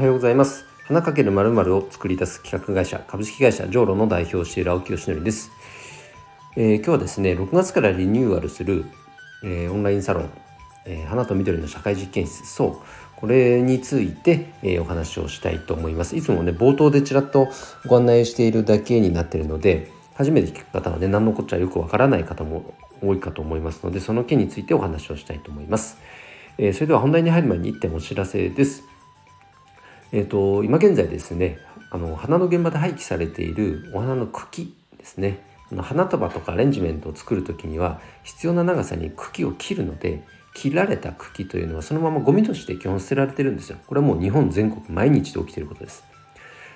はようございます。花かけるまるを作り出す企画会社株式会社ジョーロの代表をしている青木よしのりです、えー、今日はですね6月からリニューアルする、えー、オンラインサロン、えー、花と緑の社会実験室。そうこれについて、えお話をしたいと思います。いつもね冒頭でちらっとご案内しているだけになっているので初めて聞く方はね何のこっちゃよくわからない方も多いかと思いますのでその件についてお話をしたいと思います、えそれでは本題に入る前に1点お知らせです。えーと、今現在ですねあの花の現場で廃棄されているお花の茎ですね。花束とかアレンジメントを作る時には必要な長さに茎を切るので切られた茎というのはそのままゴミとして基本捨てられてるんですよ。これはもう日本全国毎日で起きていることです。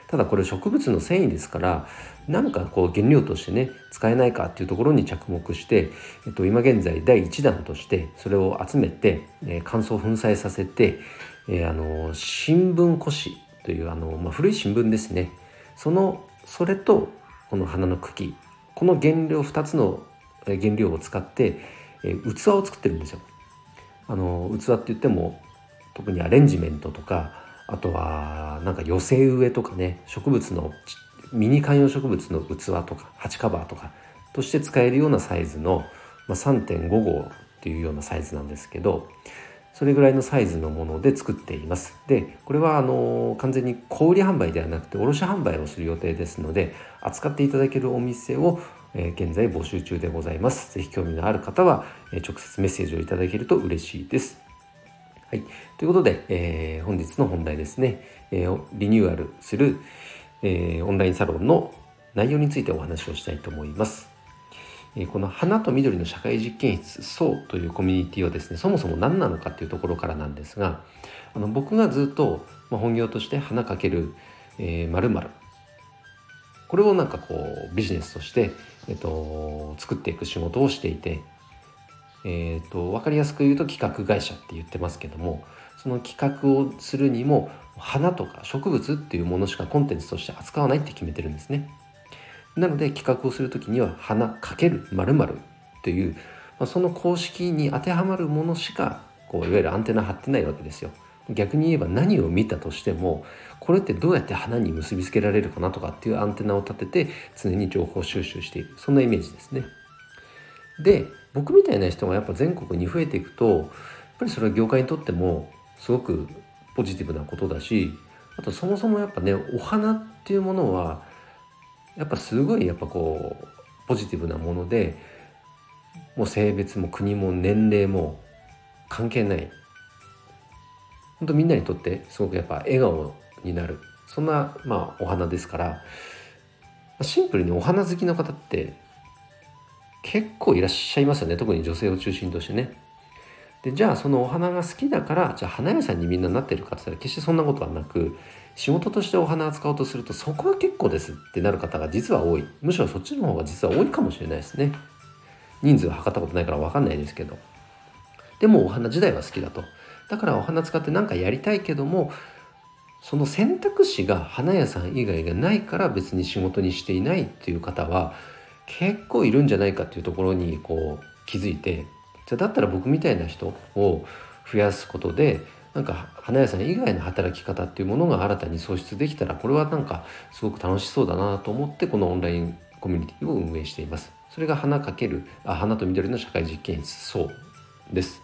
ただこれ植物の繊維ですから何かこう原料としてね使えないかっていうところに着目して、えっと、今現在第1弾としてそれを集めて、え、乾燥粉砕させて、えー、あの新聞古紙というあの、まあ、古い新聞ですねそのそれとこの花の茎この原料2つの原料を使って、えー、器を作ってるんですよ。あの器って言っても特にアレンジメントとかあとはなんか寄せ植えとかね植物のミニ観葉植物の器とか鉢カバーとかとして使えるようなサイズの、まあ、3.5号っていうようなサイズなんですけどそれぐらいのサイズのもので作っています。で、これはあの完全に小売販売ではなくて卸販売をする予定ですので、扱っていただけるお店を、え、現在募集中でございます。ぜひ興味のある方は、え、直接メッセージをいただけると嬉しいです。はい。ということで、えー、本日の本題ですね、えー、リニューアルする、え、オンラインサロンの内容についてお話をしたいと思います。この花と緑の社会実験室そうというコミュニティはですねそもそも何なのかっていうところからなんですがあの僕がずっと本業として花かけるえー、これをなんかこうビジネスとして、えっと、作っていく仕事をしていて、えーと、分かりやすく言うと企画会社って言ってますけどもその企画をするにも花とか植物っていうものしかコンテンツとして扱わないって決めてるんですね。なので企画をする時には花かける〇〇という、まあ、その公式に当てはまるものしかこういわゆるアンテナ張ってないわけですよ。逆に言えば何を見たとしてもこれってどうやって花に結びつけられるかなとかっていうアンテナを立てて常に情報収集しているそんなイメージですね。で僕みたいな人がやっぱ全国に増えていくとやっぱりそれは業界にとってもすごくポジティブなことだしあとそもそもやっぱねお花っていうものはやっぱすごいやっぱこうポジティブなものでもう性別も国も年齢も関係ない。本当みんなにとってすごくやっぱ笑顔になる。そんなまあお花ですからシンプルにお花好きの方って結構いらっしゃいますよね。特に女性を中心としてね。でじゃあそのお花が好きだからじゃあ花屋さんにみんななってるかって言ったら決してそんなことはなく仕事としてお花扱おうとするとそこは結構ですってなる方が実は多い。むしろそっちの方が実は多いかもしれないですね。人数は測ったことないから分かんないですけど。でもお花自体は好きだと。だからお花使って何かやりたいけどもその選択肢が花屋さん以外がないから別に仕事にしていないっていう方は結構いるんじゃないかっていうところにこう気づいてじゃだったら僕みたいな人を増やすことでなんか花屋さん以外の働き方っていうものが新たに創出できたらこれはなんかすごく楽しそうだなと思ってこのオンラインコミュニティを運営しています。それが花かけるあ花と緑の社会実験室そうです。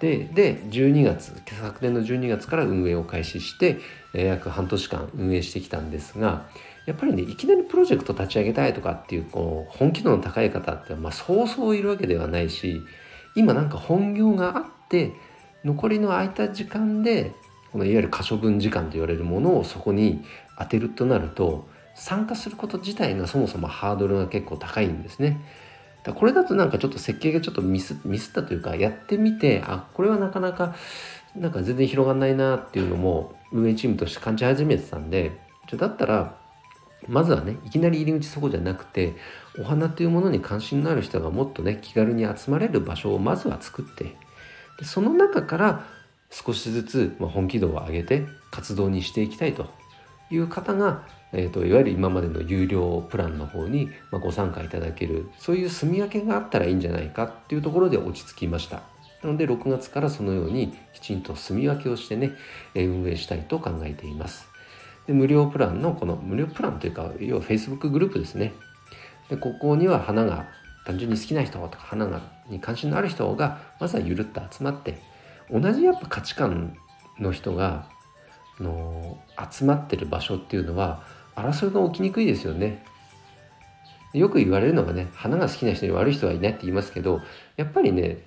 でで12月昨年の12月から運営を開始して約半年間運営してきたんですがやっぱりねいきなりプロジェクト立ち上げたいとかっていうこう本気度の高い方って、まあ、そうそういるわけではないし今なんか本業があって残りの空いた時間でこのいわゆる可処分時間と言われるものをそこに当てるとなると参加すること自体がそもそもハードルが結構高いんですね。だこれだとなんかちょっと設計がちょっとミスミスったというかやってみてあこれはなかなかなんか全然広がんないなっていうのも運営チームとして感じ始めてたんでだったらまずはねいきなり入り口そこじゃなくてお花というものに関心のある人がもっとね気軽に集まれる場所をまずは作ってでその中から少しずつ、ま本気度を上げて活動にしていきたいという方が、えーと、いわゆる今までの有料プランの方に、まご参加いただけるそういう住み分けがあったらいいんじゃないかっていうところで落ち着きました。なので6月からそのようにきちんと住み分けをしてね、運営したいと考えていますで無料プランのこの無料プランというか要は Facebook グループですねでここには花が単純に好きな人とか花がに関心のある人がまずはゆるっと集まって同じやっぱ価値観の人がの集まってる場所っていうのは争いが起きにくいですよね。よく言われるのがね花が好きな人に悪い人はいないって言いますけどやっぱりね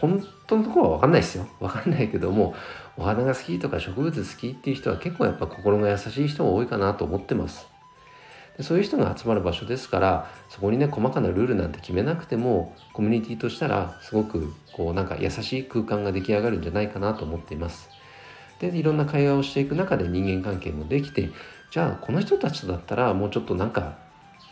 本当のところは分かんないですよ分かんないけどもお花が好きとか植物好きっていう人は結構やっぱ心が優しい人が多いかなと思ってます。でそういう人が集まる場所ですからそこにね細かなルールなんて決めなくてもコミュニティとしたらすごくこうなんか優しい空間が出来上がるんじゃないかなと思っています。でいろんな会話をしていく中で人間関係もできてじゃあこの人たちとだったらもうちょっとなんか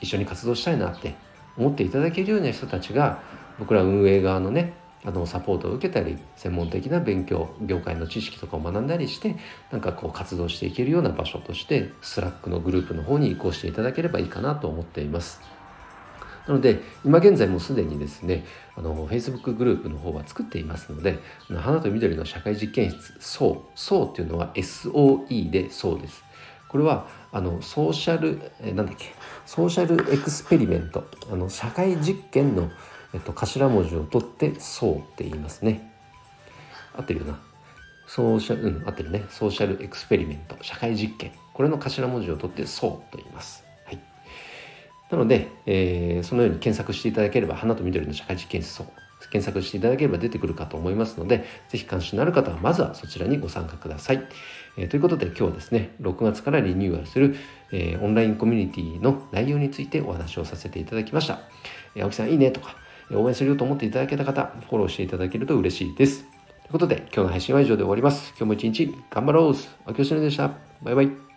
一緒に活動したいなって思っていただけるような人たちが僕ら運営側のねあのサポートを受けたり専門的な勉強業界の知識とかを学んだりしてなんかこう活動していけるような場所として Slack のグループの方に移行していただければいいかなと思っています。なので今現在もすでにですねあの Facebook グループの方は作っていますので花と緑の社会実験室 SO SO っていうのは SOE で SO ですこれはあのソーシャルえなんだっけソーシャルエクスペリメントあの社会実験のえっと、頭文字を取って「そう」って言いますね。合ってるよな。ソーシャル、うん、合ってるね。ソーシャルエクスペリメント、社会実験。これの頭文字を取って「そう」と言います。はい。なので、えー、そのように検索していただければ、花と緑の社会実験室そう。検索していただければ出てくるかと思いますので、ぜひ関心のある方はまずはそちらにご参加ください。えー、ということで今日はですね、6月からリニューアルする、えー、オンラインコミュニティの内容についてお話をさせていただきました。え、青木さんいいねとか、応援するよと思っていただけた方、フォローしていただけると嬉しいです。ということで、今日の配信は以上で終わります。今日も一日頑張ろうあきおしのでした。バイバイ。